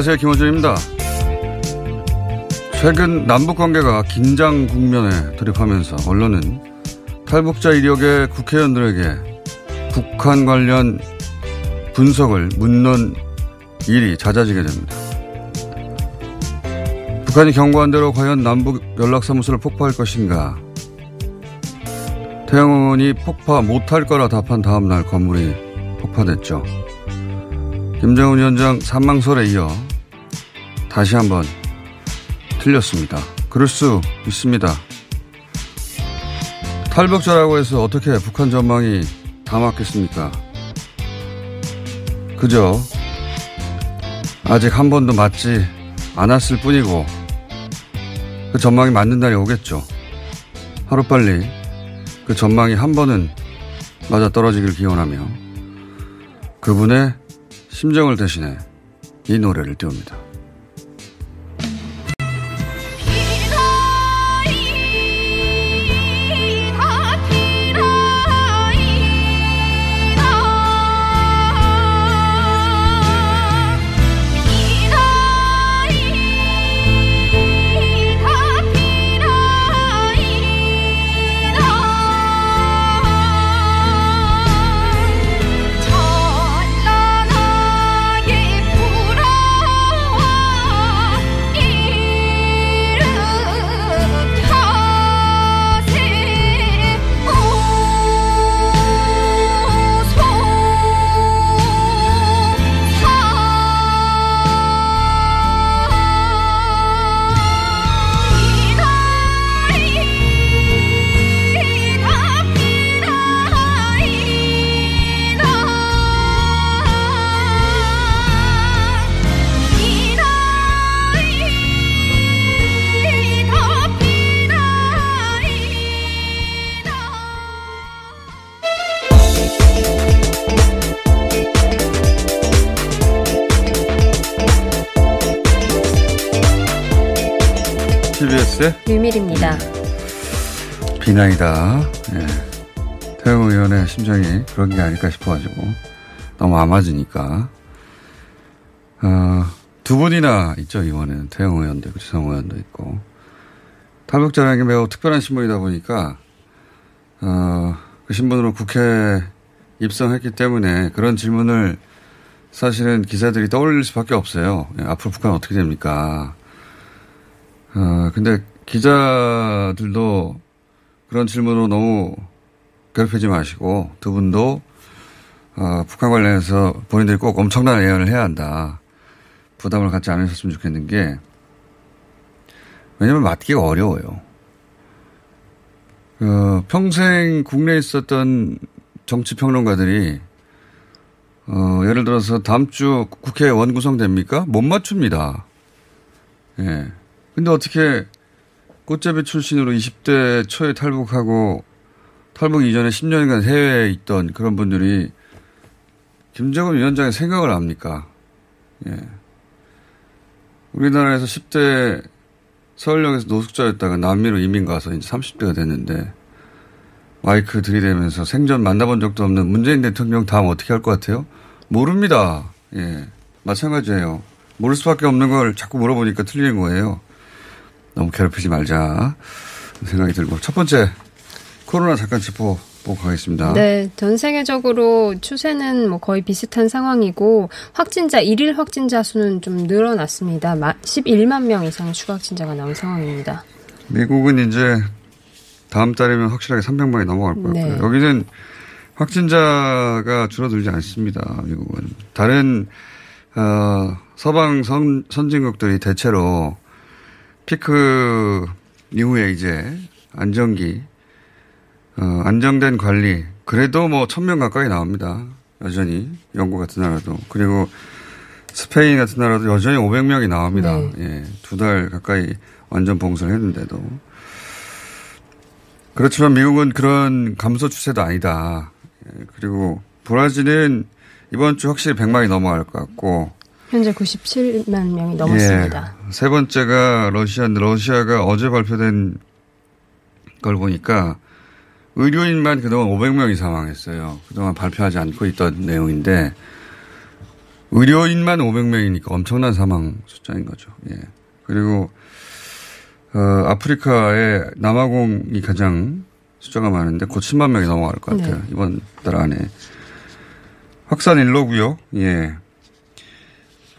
안녕하세요. 김호준입니다. 최근 남북 관계가 긴장 국면에 돌입하면서 언론은 탈북자 이력의 국회의원들에게 북한 관련 분석을 묻는 일이 잦아지게 됩니다. 북한이 경고한 대로 과연 남북 연락사무소를 폭파할 것인가? 태영 의원이 폭파 못할 거라 답한 다음날 건물이 폭파됐죠. 김정은 위원장 사망설에 이어 다시 한번 틀렸습니다. 그럴 수 있습니다. 탈북자라고 해서 어떻게 북한 전망이 다 맞겠습니까? 그저 아직 한 번도 맞지 않았을 뿐이고 그 전망이 맞는 날이 오겠죠. 하루빨리 그 전망이 한 번은 맞아 떨어지길 기원하며 그분의 심정을 대신해 이 노래를 띄웁니다. 비나이다. 예. 태영 의원의 심정이 그런 게 아닐까 싶어가지고 너무 아맞으니까 어, 두 분이나 있죠 이번엔 태영 의원도 있고 지성 의원도 있고 탈북자라는 게 매우 특별한 신분이다 보니까 어, 그 신분으로 국회에 입성했기 때문에 그런 질문을 사실은 기자들이 떠올릴 수밖에 없어요. 예, 앞으로 북한 어떻게 됩니까? 어, 근데 기자들도 그런 질문으로 너무 괴롭히지 마시고 두 분도 어, 북한 관련해서 본인들이 꼭 엄청난 예언을 해야 한다. 부담을 갖지 않으셨으면 좋겠는 게 왜냐하면 맡기가 어려워요. 어, 평생 국내에 있었던 정치 평론가들이 어, 예를 들어서 다음 주 국회 원 구성됩니까? 못 맞춥니다. 예. 근데 어떻게 꽃잡이 출신으로 20대 초에 탈북하고 탈북 이전에 10년간 해외에 있던 그런 분들이 김정은 위원장의 생각을 압니까? 예. 우리나라에서 10대 서울역에서 노숙자였다가 남미로 이민 가서 이제 30대가 됐는데 마이크 들이대면서 생전 만나본 적도 없는 문재인 대통령 다음 어떻게 할 것 같아요? 모릅니다. 예. 마찬가지예요. 모를 수밖에 없는 걸 자꾸 물어보니까 틀리는 거예요. 너무 괴롭히지 말자 생각이 들고 첫 번째 코로나 잠깐 짚어보고 가겠습니다. 네, 전 세계적으로 추세는 뭐 거의 비슷한 상황이고 확진자 일일 확진자 수는 좀 늘어났습니다. 11만 명 이상 추가 확진자가 나온 상황입니다. 미국은 이제 다음 달이면 확실하게 300만이 넘어갈 것 같고요. 네. 여기는 확진자가 줄어들지 않습니다. 미국은 다른 어, 서방 선, 선진국들이 대체로 피크 이후에 이제 안정기 어, 안정된 관리 그래도 뭐 천 명 가까이 나옵니다. 여전히 영국 같은 나라도 그리고 스페인 같은 나라도 여전히 500명이 나옵니다. 네. 예, 두 달 가까이 완전 봉쇄를 했는데도 그렇지만 미국은 그런 감소 추세도 아니다. 예, 그리고 브라질은 이번 주 확실히 100만이 넘어갈 것 같고 현재 97만 명이 넘었습니다. 예, 세 번째가 러시아인데 러시아가 어제 발표된 걸 보니까 의료인만 그동안 500명이 사망했어요. 그동안 발표하지 않고 있던 내용인데 의료인만 500명이니까 엄청난 사망 숫자인 거죠. 예. 그리고 어, 아프리카의 남아공이 가장 숫자가 많은데 곧 10만 명이 넘어갈 것 같아요. 네. 이번 달 안에. 확산 일로고요. 예.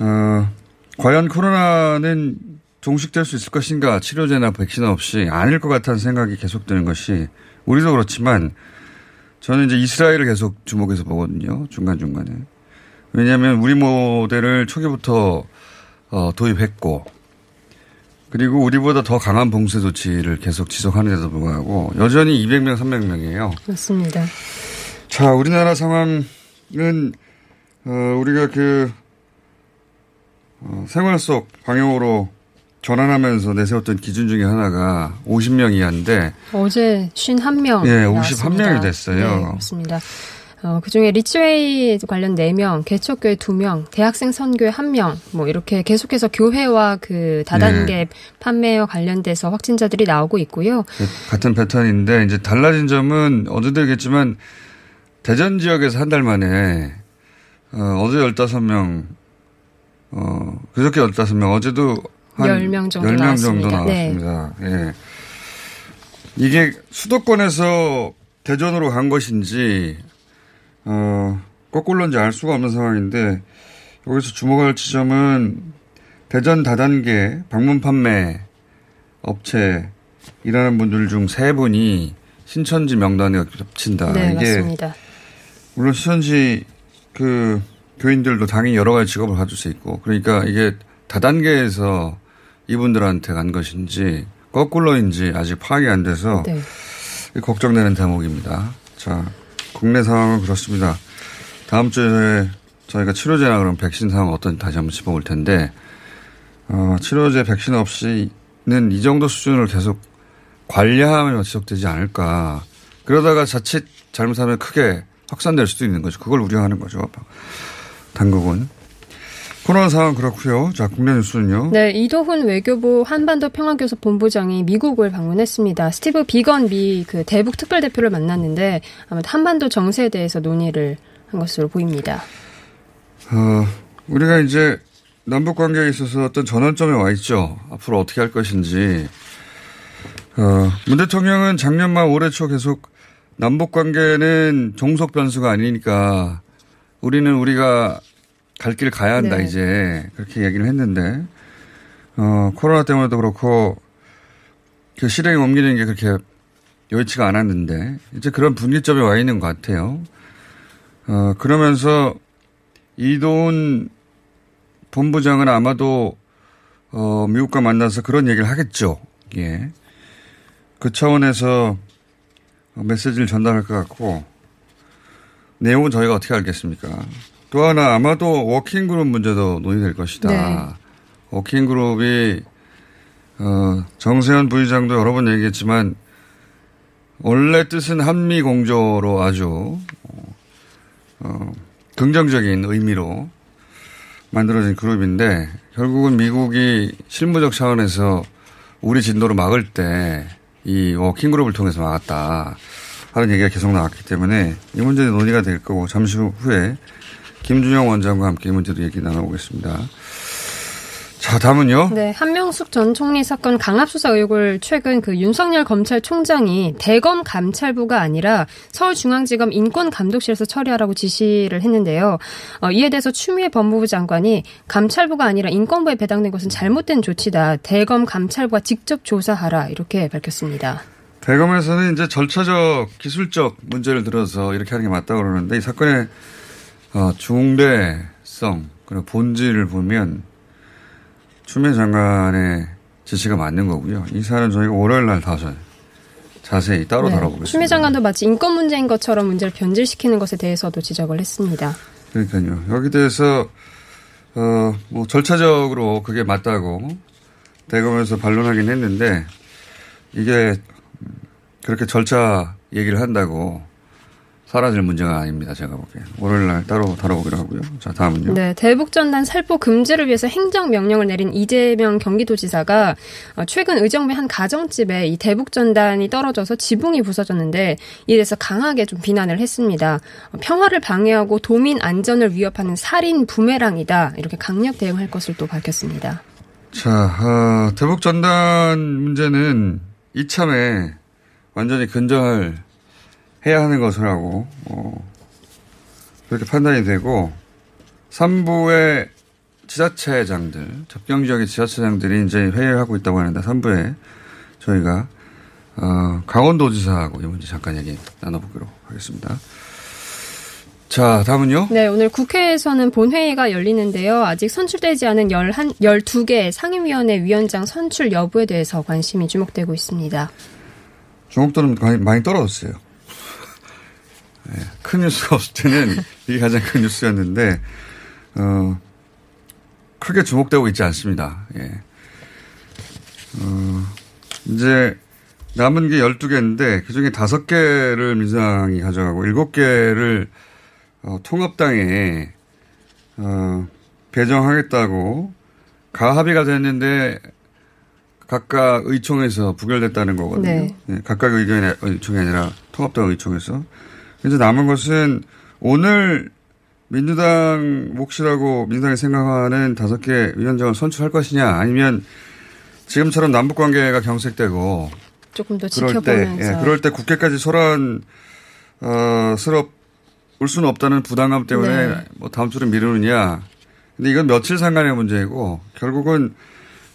어, 과연 코로나는 종식될 수 있을 것인가 치료제나 백신 없이 아닐 것 같다는 생각이 계속 드는 것이 우리도 그렇지만 저는 이제 이스라엘을 계속 주목해서 보거든요. 중간중간에. 왜냐하면 우리 모델을 초기부터 어, 도입했고 그리고 우리보다 더 강한 봉쇄 조치를 계속 지속하는데도 불구하고 여전히 200명, 300명이에요. 맞습니다. 자, 우리나라 상황은 어, 우리가 그 어, 생활 속 방역으로 전환하면서 내세웠던 기준 중에 하나가 50명 이하인데 어제 51명. 예, 51명이 됐어요. 네, 그렇습니다. 어, 그 중에 리츠웨이 관련 4명, 개척교회 2명, 대학생 선교회 1명, 뭐 이렇게 계속해서 교회와 그 다단계 네. 판매와 관련돼서 확진자들이 나오고 있고요. 같은 패턴인데 이제 달라진 점은 어제도 얘기했지만 대전 지역에서 한 달 만에 어, 어제 15명 어, 그저께 15명 어제도 한 10명 정도 10명 정도 나왔습니다. 네. 나왔습니다. 예. 이게 수도권에서 대전으로 간 것인지 어, 거꾸로인지 알 수가 없는 상황인데 여기서 주목할 지점은 대전 다단계 방문 판매 업체 일하는 분들 중 세 분이 신천지 명단에 겹친다. 네, 아, 이게 맞습니다. 물론 신천지 그 교인들도 당연히 여러 가지 직업을 가질 수 있고 그러니까 이게 다단계에서 이분들한테 간 것인지 거꾸로인지 아직 파악이 안 돼서 네. 걱정되는 대목입니다. 자, 국내 상황은 그렇습니다. 다음 주에 저희가 치료제나 그런 백신 상황 어떤지 다시 한번 짚어볼 텐데, 어, 치료제 백신 없이는 이 정도 수준을 계속 관리하면 지속되지 않을까. 그러다가 자칫 잘못하면 크게 확산될 수도 있는 거죠. 그걸 우려하는 거죠. 당국은. 코로나 상황 그렇고요. 자, 국내 뉴스는요. 네, 이도훈 외교부 한반도 평화교섭 본부장이 미국을 방문했습니다. 스티브 비건 미 그 대북 특별 대표를 만났는데 아무튼 한반도 정세에 대해서 논의를 한 것으로 보입니다. 어, 우리가 이제 남북 관계에 있어서 어떤 전환점에 와 있죠. 앞으로 어떻게 할 것인지. 어, 문 대통령은 작년 말 올해 초 계속 남북 관계는 종속 변수가 아니니까 우리는 우리가 갈 길 가야 한다 네. 이제 그렇게 얘기를 했는데 어, 코로나 때문에도 그렇고 그 실행에 옮기는 게 그렇게 여의치가 않았는데 이제 그런 분기점에 와 있는 것 같아요. 어, 그러면서 이도훈 본부장은 아마도 어, 미국과 만나서 그런 얘기를 하겠죠. 예. 그 차원에서 메시지를 전달할 것 같고 내용은 저희가 어떻게 알겠습니까? 또 하나 아마도 워킹그룹 문제도 논의될 것이다. 네. 워킹그룹이 어, 정세현 부의장도 여러 번 얘기했지만 원래 뜻은 한미 공조로 아주 어, 긍정적인 의미로 만들어진 그룹인데 결국은 미국이 실무적 차원에서 우리 진도를 막을 때 이 워킹그룹을 통해서 막았다 하는 얘기가 계속 나왔기 때문에 이 문제는 논의가 될 거고 잠시 후에 김준영 원장과 함께 이 문제도 얘기 나눠보겠습니다. 자, 다음은요. 네, 한명숙 전 총리 사건 강압 수사 의혹을 최근 그 윤석열 검찰총장이 대검 감찰부가 아니라 서울중앙지검 인권감독실에서 처리하라고 지시를 했는데요. 어, 이에 대해서 추미애 법무부 장관이 감찰부가 아니라 인권부에 배당된 것은 잘못된 조치다. 대검 감찰부가 직접 조사하라 이렇게 밝혔습니다. 대검에서는 이제 절차적, 기술적 문제를 들어서 이렇게 하는 게 맞다고 그러는데 이 사건의 어, 중대성, 그리고 본질을 보면 추미애 장관의 지시가 맞는 거고요. 이 사안은 저희가 월요일 날 다시 자세히 따로 네, 다뤄보겠습니다. 추미애 장관도 마치 인권 문제인 것처럼 문제를 변질시키는 것에 대해서도 지적을 했습니다. 그러니까요. 여기 대해서 어, 뭐 절차적으로 그게 맞다고 대검에서 반론하긴 했는데 이게 그렇게 절차 얘기를 한다고 사라질 문제가 아닙니다. 제가 보기엔. 월요일 날 따로 다뤄보기로 하고요. 자, 다음은요. 네, 대북전단 살포 금지를 위해서 행정명령을 내린 이재명 경기도지사가 어, 최근 의정부 한 가정집에 이 대북전단이 떨어져서 지붕이 부서졌는데 이에 대해서 강하게 좀 비난을 했습니다. 어, 평화를 방해하고 도민 안전을 위협하는 살인 부메랑이다. 이렇게 강력 대응할 것을 또 밝혔습니다. 자, 어, 대북 전단 문제는 이참에 완전히 근절 해야 하는 것이라고 어, 그렇게 판단이 되고 3부의 지자체장들, 접경 지역의 지자체장들이 이제 회의를 하고 있다고 하는데 3부에 저희가 어, 강원도지사하고 이 문제 잠깐 얘기 나눠보기로 하겠습니다. 자, 다음은요. 네, 오늘 국회에서는 본회의가 열리는데요. 아직 선출되지 않은 11, 12개 상임위원회 위원장 선출 여부에 대해서 관심이 주목되고 있습니다. 많이, 많이 떨어졌어요. 네, 큰 뉴스가 없을 때는 이게 가장 큰 뉴스였는데, 어, 크게 주목되고 있지 않습니다. 예. 어, 이제 남은 게 12개인데, 그 중에 5개를 민주당이 가져가고, 7개를 어, 통합당에, 어, 배정하겠다고 가합의가 됐는데, 각각 의총에서 부결됐다는 거거든요. 네. 예, 각각 의견의 의총이 아니라 통합당 의총에서. 이제 남은 것은 오늘 민주당 몫이라고 민주당이 생각하는 다섯 개 위원장을 선출할 것이냐 아니면 지금처럼 남북 관계가 경색되고 조금 더 그럴 때, 지켜보면서. 예, 그럴 때 국회까지 소란, 어, 스럽, 올 수는 없다는 부담감 때문에 네. 뭐 다음 주를 미루느냐. 근데 이건 며칠 상간의 문제이고 결국은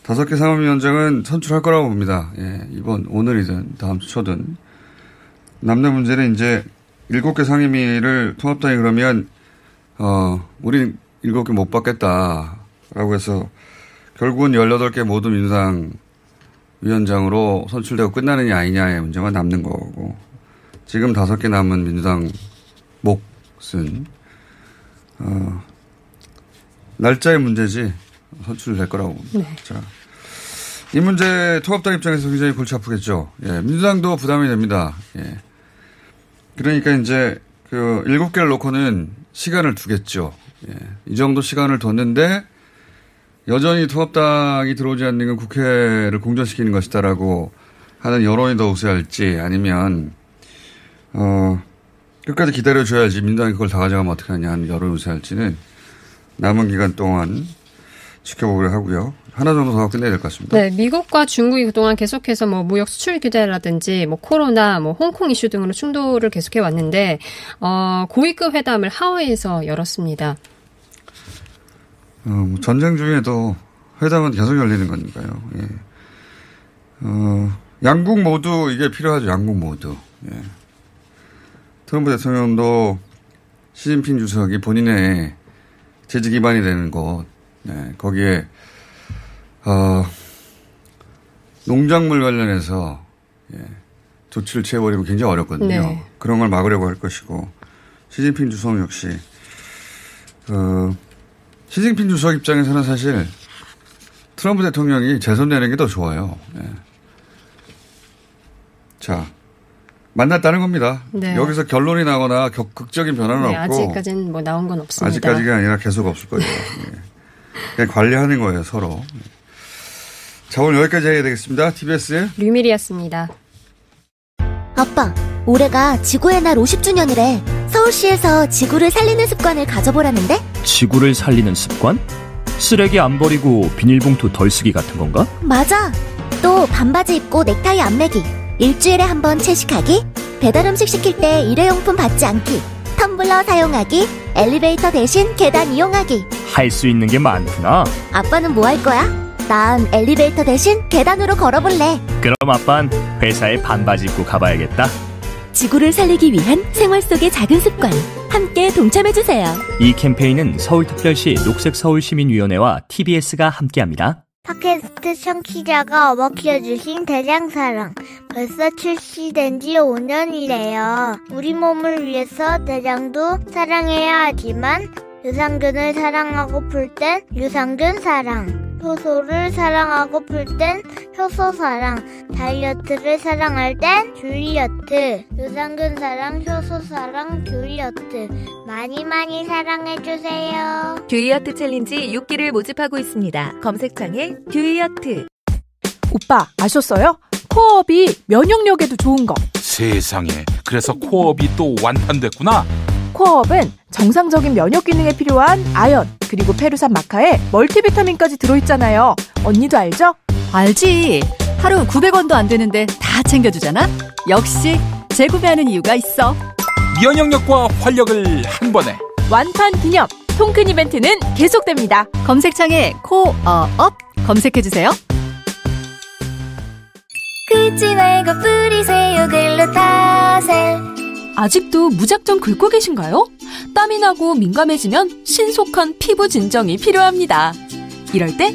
다섯 개 상임위원장은 선출할 거라고 봅니다. 예, 이번 오늘이든 다음 주 초든. 남는 문제는 이제 일곱 개 상임위를 통합당이 그러면 어, 우린 일곱 개 못 받겠다라고 해서 결국은 18개 모두 민주당 위원장으로 선출되고 끝나느냐 아니냐의 문제만 남는 거고 지금 다섯 개 남은 민주당 몫은 어, 날짜의 문제지 선출될 거라고. 네. 자, 이 문제 통합당 입장에서 굉장히 골치 아프겠죠. 예, 민주당도 부담이 됩니다. 예. 그러니까 이제 그 일곱 개를 놓고는 시간을 두겠죠. 예. 이 정도 시간을 뒀는데 여전히 통합당이 들어오지 않는 건 국회를 공전시키는 것이다라고 하는 여론이 더 우세할지 아니면 어 끝까지 기다려줘야지 민주당이 그걸 다 가져가면 어떻게 하냐 하는 여론이 우세할지는 남은 기간 동안 지켜보기로 하고요. 하나 정도 더 끝내야 될 것 같습니다. 네, 미국과 중국이 그동안 계속해서 뭐 무역 수출 규제라든지 뭐 코로나, 뭐 홍콩 이슈 등으로 충돌을 계속해 왔는데 어, 고위급 회담을 하와이에서 열었습니다. 어, 뭐 전쟁 중에도 회담은 계속 열리는 거니까요. 예. 어, 양국 모두 이게 필요하죠. 양국 모두. 예. 트럼프 대통령도 시진핑 주석이 본인의 재직 기반이 되는 곳, 네, 거기에 어, 농작물 관련해서 예, 조치를 취해버리면 굉장히 어렵거든요. 네. 그런 걸 막으려고 할 것이고 시진핑 주석 역시 어, 시진핑 주석 입장에서는 사실 트럼프 대통령이 재선되는 게 더 좋아요. 예. 자 만났다는 겁니다. 네. 여기서 결론이 나거나 격, 극적인 변화는 네, 없고 아직까지는 뭐 나온 건 없습니다. 아직까지가 아니라 계속 없을 거예요. 예. 그냥 관리하는 거예요 서로. 자 오늘 여기까지 해야 되겠습니다. TBS의 류밀이었습니다. 아빠, 올해가 지구의 날 50주년이래. 서울시에서 지구를 살리는 습관을 가져보라는데? 지구를 살리는 습관? 쓰레기 안 버리고 비닐봉투 덜 쓰기 같은 건가? 맞아. 또 반바지 입고 넥타이 안 매기. 일주일에 한 번 채식하기. 배달 음식 시킬 때 일회용품 받지 않기. 텀블러 사용하기. 엘리베이터 대신 계단 이용하기. 할 수 있는 게 많구나. 아빠는 뭐 할 거야? 난 엘리베이터 대신 계단으로 걸어볼래. 그럼 아빤 회사에 반바지 입고 가봐야겠다. 지구를 살리기 위한 생활 속의 작은 습관. 함께 동참해주세요. 이 캠페인은 서울특별시 녹색서울시민위원회와 TBS가 함께합니다. 팟캐스트 청취자가 업어 키워주신 대장사랑. 벌써 출시된 지 5년이래요. 우리 몸을 위해서 대장도 사랑해야 하지만 유산균을 사랑하고플 땐 유산균 사랑. 효소를 사랑하고플 땐 효소 사랑. 다이어트를 사랑할 땐 듀이어트. 유산균 사랑, 효소 사랑, 듀이어트. 많이 많이 사랑해주세요. 듀이어트 챌린지 6기를 모집하고 있습니다. 검색창에 듀이어트. 오빠 아셨어요? 코어업이 면역력에도 좋은 거. 세상에 그래서 코어업이 또 완판됐구나 코어업은 정상적인 면역 기능에 필요한 아연 그리고 페루산 마카에 멀티비타민까지 들어있잖아요. 언니도 알죠? 알지. 하루 900원도 안 되는데 다 챙겨주잖아. 역시 재구매하는 이유가 있어. 면역력과 활력을 한 번에 완판 기념 통큰 이벤트는 계속됩니다. 검색창에 코어업 검색해주세요. 긁지 말고 뿌리세요 글루타셀. 아직도 무작정 긁고 계신가요? 땀이 나고 민감해지면 신속한 피부 진정이 필요합니다. 이럴 때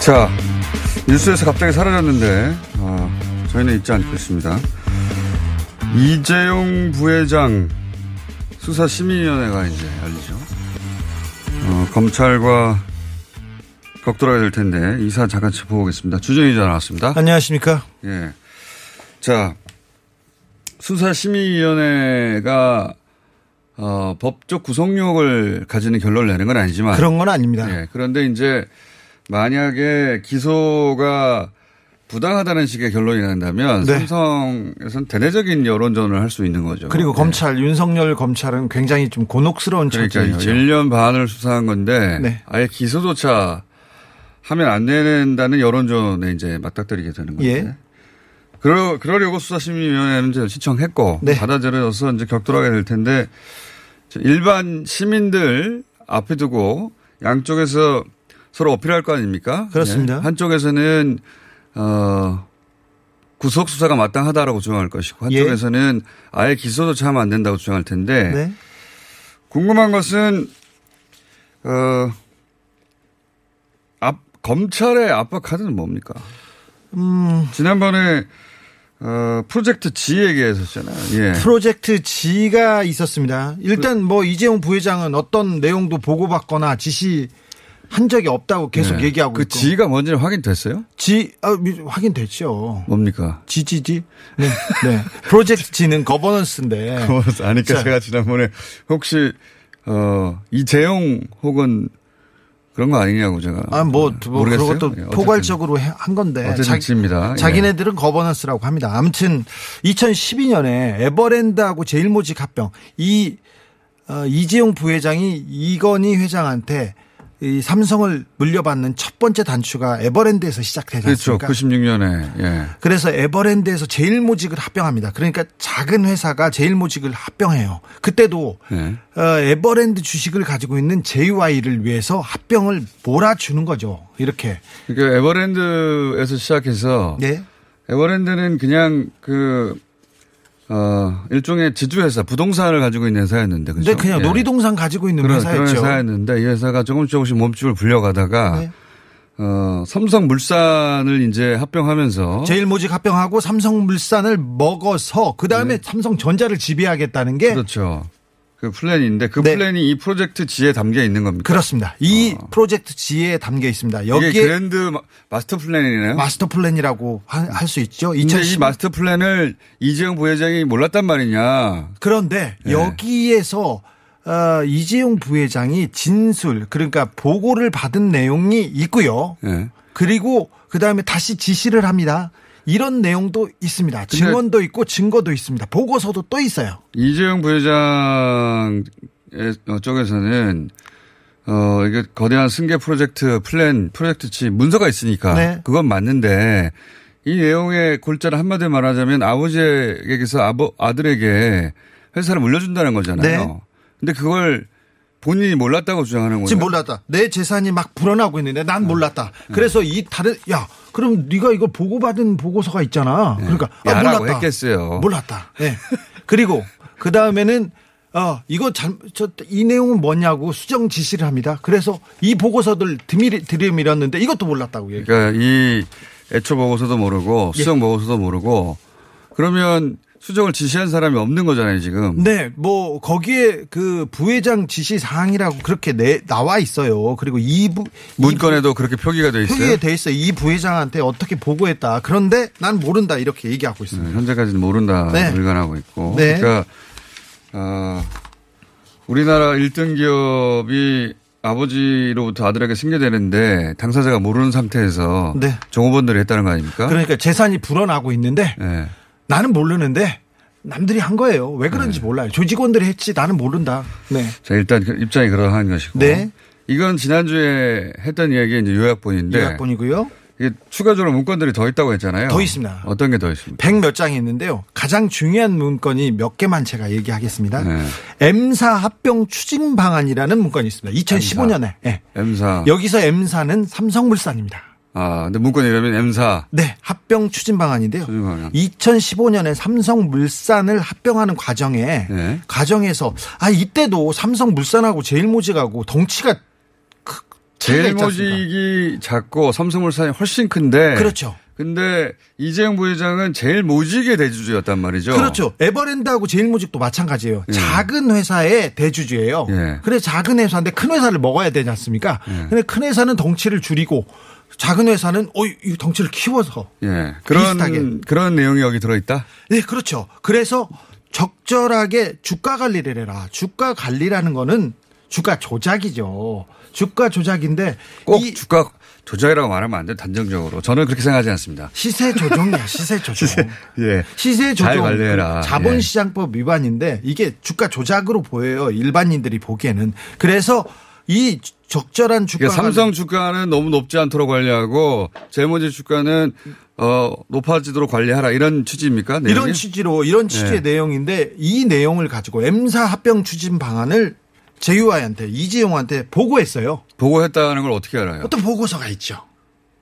자, 뉴스에서 갑자기 사라졌는데, 어, 저희는 잊지 않고 있습니다. 이재용 부회장 수사심의위원회가 이제 열리죠. 어, 검찰과 격돌하게 될 텐데, 이사 잠깐 짚어보겠습니다. 주정희 기자 나왔습니다. 안녕하십니까. 예. 자, 수사심의위원회가 어, 법적 구속력을 가지는 결론을 내는 건 아니지만 그런 건 아닙니다. 예, 그런데 이제 만약에 기소가 부당하다는 식의 결론이 난다면 네. 삼성에서는 대내적인 여론전을 할 수 있는 거죠. 그리고 검찰 윤석열 검찰은 굉장히 좀 곤혹스러운. 처지죠. 1년 반을 수사한 건데 네. 아예 기소조차 하면 안 된다는 여론전에 이제 맞닥뜨리게 되는 건데. 예. 그러, 그러려고 수사심의위원회는 이제 신청했고 네. 받아들여서 이제 격돌하게 될 텐데 일반 시민들 앞에 두고 양쪽에서 서로 어필할 거 아닙니까? 그렇습니다. 네. 한쪽에서는 어 구속 수사가 마땅하다라고 주장할 것이고 한쪽에서는 아예 기소조차 하면 안 된다고 주장할 텐데 네. 궁금한 것은 어 앞, 검찰의 압박 카드는 뭡니까? 음, 지난번에 어, 프로젝트 G 얘기했었잖아요. 예. 프로젝트 G가 있었습니다. 일단 뭐 이재용 부회장은 어떤 내용도 보고받거나 지시 한 적이 없다고 계속 네. 얘기하고 그 있고. G가 뭔지 확인됐어요? G 아, 미- 확인됐죠. 뭡니까? GGG. 네. 네. 프로젝트 G는 거버넌스인데. 아니까 자. 제가 지난번에 혹시 어 이재용 혹은 그런 거 아니냐고 제가. 아, 뭐, 뭐 모르겠어요. 그것도 예. 포괄적으로 해- 한 건데. 어쨌든 자기- 지입니다. 예. 자기네들은 거버넌스라고 합니다. 아무튼 2012년에 에버랜드하고 제일모직 합병 이 어, 이재용 부회장이 이건희 회장한테 이 삼성을 물려받는 첫 번째 단추가 에버랜드에서 시작되지 그렇죠. 않습니까? 96년에. 예. 그래서 에버랜드에서 제일모직을 합병합니다. 그러니까 작은 회사가 제일모직을 합병해요. 그때도 예. 어, 에버랜드 주식을 가지고 있는 JY를 위해서 합병을 몰아주는 거죠. 이렇게. 그러니까 에버랜드에서 시작해서 네. 에버랜드는 그냥 그 어, 일종의 지주회사, 부동산을 가지고 있는 회사였는데, 그죠? 근데 그냥 예. 놀이동산 가지고 있는 그런, 회사였죠. 그런 회사였는데, 이 회사가 조금씩 조금씩 몸집을 불려가다가, 네. 어, 삼성물산을 이제 합병하면서. 제일모직 합병하고 삼성물산을 먹어서 그 다음에 삼성전자를 지배하겠다는 게 그렇죠. 그 플랜인데, 그 플랜이 이 프로젝트 G에 담겨 있는 겁니다. 네. 그렇습니다. 이 프로젝트 G에 담겨 있습니다. 여기에 그랜드 마- 마스터 플랜이네요. 마스터 플랜이라고 할 수 있죠. 근데 이2010 마스터 플랜을 이재용 부회장이 몰랐단 말이냐. 그런데 네. 여기에서 어, 이재용 부회장이 진술 그러니까 보고를 받은 내용이 있고요. 예. 그리고 그 다음에 다시 지시를 합니다. 이런 내용도 있습니다. 증언도 있고 증거도 있습니다. 보고서도 또 있어요. 이재용 부회장 쪽에서는 어 이게 거대한 승계 프로젝트 플랜 프로젝트 G 문서가 있으니까 네. 그건 맞는데 이 내용의 골자를 한마디 말하자면 아버지에게서 아버 아들에게 회사를 물려준다는 거잖아요. 네. 근데 그걸 본인이 몰랐다고 주장하는 거예요. 지금 몰랐다. 내 재산이 막 불어나고 있는데 난 몰랐다. 네. 그래서 이 다른 야 그럼 네가 이거 보고받은 보고서가 있잖아. 그러니까 아, 네. 몰랐다. 했겠어요. 몰랐다. 예. 그리고 그 다음에는 어 이거 잘 저 이 내용은 뭐냐고 수정 지시를 합니다. 그래서 이 보고서들 들이밀, 들이밀었는데 이것도 몰랐다고 얘기. 그러니까 이 애초 보고서도 모르고 예. 수정 보고서도 모르고 그러면 수정을 지시한 사람이 없는 거잖아요 지금. 네, 뭐 거기에 그 부회장 지시 사항이라고 그렇게 내 나와 있어요. 그리고 이 부 문건에도 그렇게 표기가 돼 있어요. 표기에 돼 있어요. 이 부회장한테 어떻게 보고했다. 그런데 난 모른다 이렇게 얘기하고 있습니다. 네, 현재까지는 모른다 네. 불간하고 있고. 네. 그러니까 어, 우리나라 1등 기업이 아버지로부터 아들에게 승계되는데 당사자가 모르는 상태에서 네. 종업원들이 했다는 거 아닙니까? 그러니까 재산이 불어나고 있는데 네. 나는 모르는데 남들이 한 거예요. 왜 그런지 몰라요. 조직원들이 했지 나는 모른다. 네. 자, 일단 그 입장이 그러한 것이고. 네. 이건 지난주에 했던 이야기 이제 요약본인데. 요약본이고요. 이게 추가적으로 문건들이 더 있다고 했잖아요. 더 있습니다. 어떤 게 더 있습니까? 백몇 장이 있는데요. 가장 중요한 문건이 몇 개만 제가 얘기하겠습니다. 네. M사 합병 추진 방안이라는 문건이 있습니다. 2015년에. 예. M사. 여기서 M사는 삼성물산입니다. 아, 근데 문건이 이러면 M사. 네, 합병 추진 방안인데요. 추진 방안. 2015년에 삼성물산을 합병하는 과정에 네. 과정에서 아 이때도 삼성물산하고 제일모직하고 덩치가 크-? 제일모직이 작고 삼성물산이 훨씬 큰데. 그렇죠. 근데 이재용 부회장은 제일 모직의 대주주였단 말이죠. 그렇죠. 에버랜드하고 제일 모직도 마찬가지예요. 예. 작은 회사의 대주주예요. 예. 그래서 작은 회사인데 큰 회사를 먹어야 되지 않습니까? 예. 근데 큰 회사는 덩치를 줄이고 작은 회사는 어, 이 덩치를 키워서 예. 그런, 비슷하게. 그런 내용이 여기 들어 있다? 네, 그렇죠. 그래서 적절하게 주가 관리를 해라. 주가 관리라는 거는 주가 조작이죠. 주가 조작인데 꼭이 주가 조작이라고 말하면 안 돼, 단정적으로. 저는 그렇게 생각하지 않습니다. 시세 조정이야, 시세 조정. 예. 시세 잘 조정 관리해라. 그 자본시장법 위반인데 이게 주가 조작으로 보여요. 일반인들이 보기에는. 그래서 이 적절한 주가 그러니까 삼성 주가는 너무 높지 않도록 관리하고 제모지 주가는 어 높아지도록 관리하라 이런 취지입니까? 내용이? 이런 취지로 이런 취지의 네. 내용인데 이 내용을 가지고 M사 합병 추진 방안을 제유아한테 이재용한테 보고했어요. 보고했다는 걸 어떻게 알아요? 어떤 보고서가 있죠.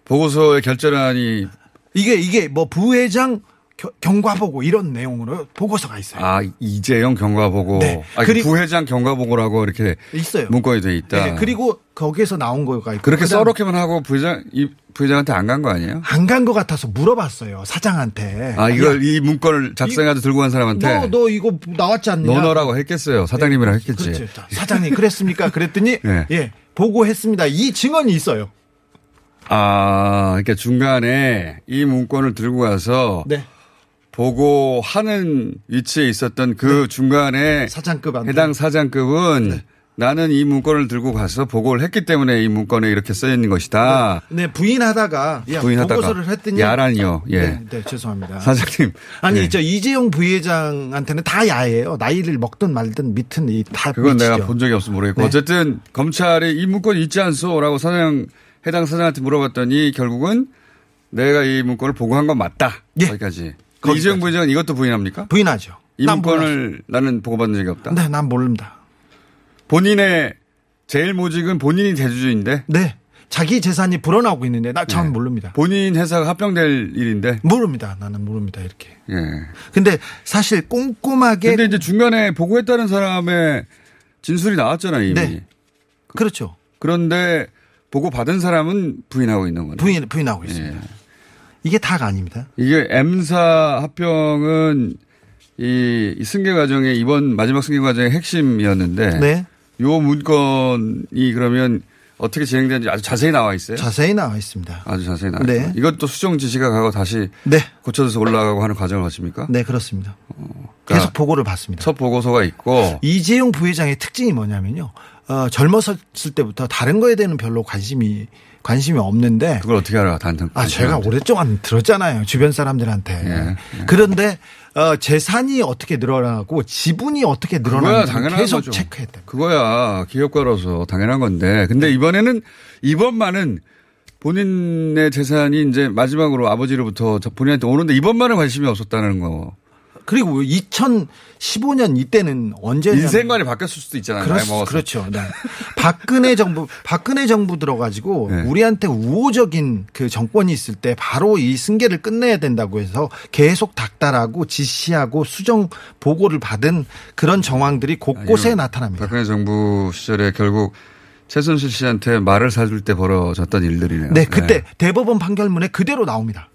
보고서의 결재란이 이게 이게 뭐 부회장 겨- 경과보고 이런 내용으로 보고서가 있어요. 아 이재용 경과보고 네. 아, 그리고- 부회장 경과보고라고 이렇게 있어요. 문건이 돼 있다. 네, 그리고 거기에서 나온 거가 있고 그렇게 써놓기만 하고 부회장 이 부회장한테 안 간 거 아니에요? 안간것 같아서 물어봤어요 사장한테. 아 이걸 야, 이 문건을 작성해가지고 들고 간 사람한테 너, 너 이거 나왔지 않느냐? 너너라고 했겠어요. 사장님이라고 했겠지. 그렇죠. 자, 사장님 그랬습니까? 그랬더니 네. 예 보고했습니다. 이 증언이 있어요. 아 그러니까 중간에 이 문건을 들고 가서 네. 보고 하는 위치에 있었던 그 중간에 사장급한테 해당 사장급은 나는 이 문건을 들고 가서 보고를 했기 때문에 이 문건에 이렇게 써 있는 것이다. 네, 부인하다가 야, 부인하다가 보고서를 했더니 야란이요. 예. 네, 네, 죄송합니다. 사장님. 아니 네. 저 이재용 부회장한테는 다 야해요. 나이를 먹든 말든 밑은 이다 그건 미치죠. 내가 본 적이 없어 모르겠고 네. 어쨌든 검찰이 이 문건이 있지 않소라고 사장 해당 사장한테 물어봤더니 결국은 내가 이 문건을 보고한 건 맞다. 그 거기까지. 이재용 부회장은 이것도 부인합니까? 부인하죠. 이난 문건을 나는 보고받은 적이 없다. 네, 난 모릅니다. 본인의 제일 모직은 본인이 대주주인데 네. 자기 재산이 불어나오고 있는데 나참 모릅니다. 본인 회사가 합병될 일인데 모릅니다. 나는 모릅니다. 이렇게. 예. 근데 사실 꼼꼼하게 근데 이제 중간에 보고했다는 사람의 진술이 나왔잖아요, 이미. 네. 그렇죠. 그런데 보고 받은 사람은 부인하고 있는 거네. 부인 부인하고 있습니다. 이게 다가 아닙니다. 이게 M사 합병은 이, 이 승계 과정의 이번 마지막 승계 과정의 핵심이었는데 네. 요 문건이 그러면 어떻게 진행되는지 아주 자세히 나와 있어요. 자세히 나와 있습니다. 아주 자세히 나와 네. 있어요. 이것도 수정 지시가 가고 다시 네. 고쳐져서 올라가고 하는 과정을 거칩니까? 네, 그렇습니다. 그러니까 계속 보고를 받습니다. 첫 보고서가 있고 이재용 부회장의 특징이 뭐냐면요. 어, 젊었을 때부터 다른 거에 대해는 별로 관심이 관심이 없는데 그걸 어떻게 알아? 단탄. 아, 제가 오랫동안 들었잖아요. 주변 사람들한테. 예. 그런데 어, 재산이 어떻게 늘어나고 지분이 어떻게 늘어나는지 계속 거죠. 체크했다. 그거야 기업가로서 당연한 건데. 근데 이번에는 이번만은 본인의 재산이 이제 마지막으로 아버지로부터 저 본인한테 오는데 이번만은 관심이 없었다는 거. 그리고 2015년 이때는 언제 인생관이 바뀌었을 수도 있잖아요. 그렇. 그렇죠. 네. 박근혜 정부, 박근혜 정부 들어가지고 네. 우리한테 우호적인 그 정권이 있을 때 바로 이 승계를 끝내야 된다고 해서 계속 닥달하고 지시하고 수정 보고를 받은 그런 정황들이 곳곳에 이런 나타납니다. 박근혜 정부 시절에 결국 최순실 씨한테 말을 사줄 때 벌어졌던 일들이네요. 네, 그때 대법원 판결문에 그대로 나옵니다.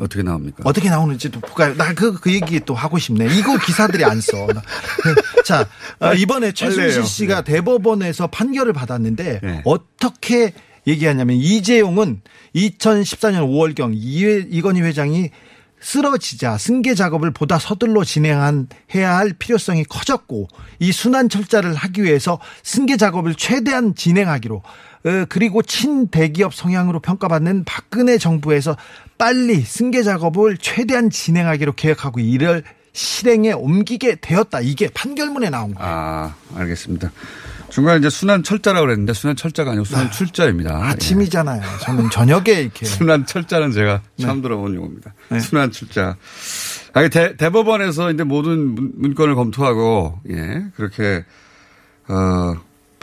어떻게 나옵니까? 어떻게 나오는지도 볼까요? 나그그 얘기 또 하고 싶네. 이거 기사들이 안 써. 나- 자, 어, 이번에 최순실. 씨가 대법원에서 판결을 받았는데 네. 어떻게 얘기하냐면 이재용은 2014년 5월경 이회, 이건희 회장이 쓰러지자 승계 작업을 보다 서둘러 진행한 해야 할 필요성이 커졌고 이 순환 철자를 하기 위해서 승계 작업을 최대한 진행하기로 어, 그리고 친대기업 성향으로 평가받는 박근혜 정부에서 빨리 승계 작업을 최대한 진행하기로 계획하고 이를 실행에 옮기게 되었다. 이게 판결문에 나온 거예요. 아, 알겠습니다. 중간에 이제 순환 철자라고 그랬는데 순환 철자가 아니고 순환 출자입니다. 아침이잖아요. 저는 저녁에 이렇게 순환 철자는 제가 네. 처음 들어본 용어입니다. 순환 출자. 아니, 대, 대법원에서 이제 모든 문- 문건을 검토하고, 예, 그렇게, 어,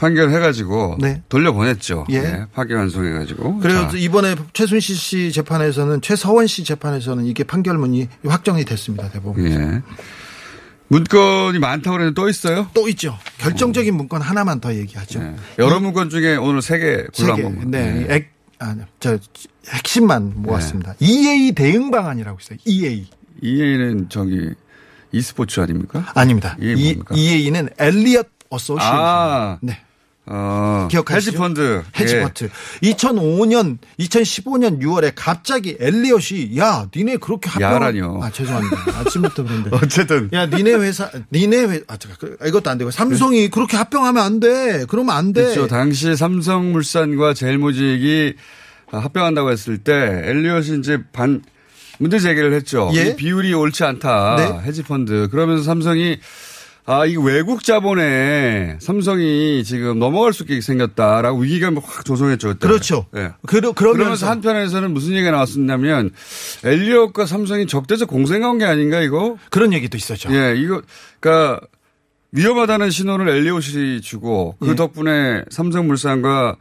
판결해가지고. 네. 돌려보냈죠. 예. 예. 파기환송해가지고. 그래서 자, 이번에 최순실 씨 재판에서는 최서원 씨 재판에서는 이게 판결문이 확정이 됐습니다. 대법원. 예. 문건이 많다고 그랬는데 또 있어요? 또 있죠. 결정적인 문건 하나만 더 얘기하죠. 여러 문건 중에 오늘 세개세 골라온 개. 겁니다. 네. 예. 액, 아, 저 핵심만 모았습니다. EA 대응 방안이라고 있어요. EA. EA는 저기 e스포츠 아닙니까? 아닙니다. EA 이, 뭡니까? EA는 엘리엇 어소시에이션. 아. 네. 어, 기억하시죠? 헤지펀드. 헤지펀드. 2005년, 2015년 6월에 갑자기 엘리엇이 야, 니네 그렇게 합병 야라뇨. 아, 죄송합니다. 아침부터 그런데. 어쨌든. 야, 니네 회사, 니네 회, 아, 잠깐, 그, 이것도 안 되고 삼성이 그렇게 합병하면 안 돼. 그러면 안 돼. 그렇죠. 당시 삼성물산과 제일모직이 합병한다고 했을 때 엘리엇이 이제 반 문제 제기를 했죠. 예? 이 비율이 옳지 않다. 네. 헤지펀드. 그러면서 삼성이 아, 이 외국 자본에 삼성이 지금 넘어갈 수 있게 생겼다라고 위기감을 확 조성했죠. 그때. 그렇죠. 네. 그러, 그러면서 그러면서 한편에서는 무슨 얘기가 나왔었냐면 엘리엇과 삼성이 적대적 공생관계 아닌가 이거? 그런 얘기도 있었죠. 예, 이거 그러니까 위험하다는 신호를 엘리엇이 주고 그 예. 덕분에 삼성물산과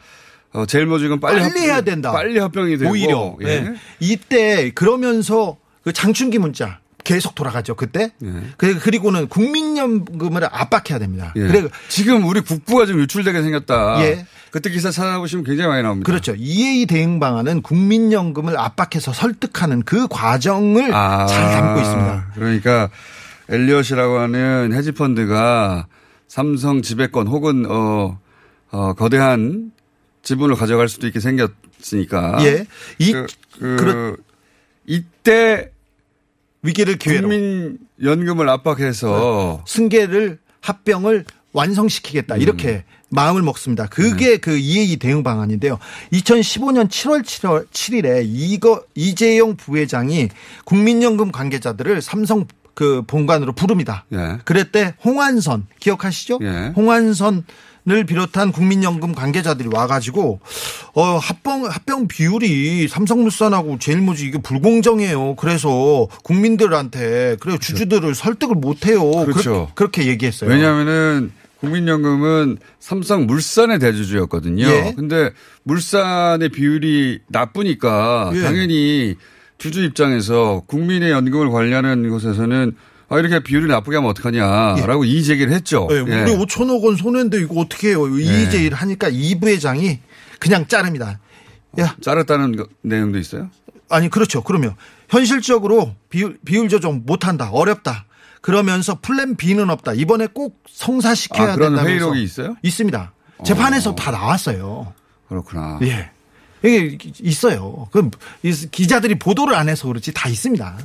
어, 제일모직은 빨리, 빨리 합- 해야 된다. 빨리 합병이 되고 오히려. 예. 네. 이때 그러면서 그 장충기 문자 계속 돌아가죠. 그때. 그- 그리고는 국민연금을 압박해야 됩니다. 예. 그래 지금 우리 국부가 좀 유출되게 생겼다. 예. 그때 기사 찾아보시면 굉장히 많이 나옵니다. 그렇죠. EA 대응 방안은 국민연금을 압박해서 설득하는 그 과정을 아, 잘 담고 있습니다. 그러니까 엘리엇이라고 하는 헤지펀드가 삼성 지배권 혹은 어, 어, 거대한 지분을 가져갈 수도 있게 생겼으니까. 예. 이- 그, 그 그렇- 이때 위기를 기회로 국민연금을 압박해서 승계를 합병을 완성시키겠다. 음. 이렇게 마음을 먹습니다. 그게 그 EA 대응 방안인데요. 2015년 7월 7월 7일에 이거 이재용 부회장이 국민연금 관계자들을 삼성 그 본관으로 부릅니다. 예. 그랬대 홍환선 기억하시죠? 예. 홍환선 을 비롯한 국민연금 관계자들이 와가지고 어 합병 합병 비율이 삼성물산하고 제일모직 이게 불공정해요. 그래서 국민들한테 그래 주주들을 설득을 못해요. 그렇죠. 그렇게, 게 얘기했어요. 왜냐하면은 국민연금은 삼성 물산의 대주주였거든요. 예. 근데 물산의 비율이 나쁘니까 예. 당연히 주주 입장에서 국민의 연금을 관리하는 곳에서는 아, 이렇게 비율이 나쁘게 하면 어떡하냐라고 이의 제기를 했죠. 네, 예. 우리 5천억 원 손해인데 이거 어떻게 해요? 이의제일 하니까 이 부회장이 그냥 자릅니다. 야, 자랐다는 거- 내용도 있어요? 아니 그렇죠. 그러면 현실적으로 비율, 비율 조정 못한다. 어렵다. 그러면서 플랜 B는 없다. 이번에 꼭 성사시켜야 아, 그런 된다면서 회의록이 있어요? 있습니다. 재판에서 다 나왔어요. 그렇구나. 예. 이게 있어요. 그럼 이 기자들이 보도를 안 해서 그렇지 다 있습니다.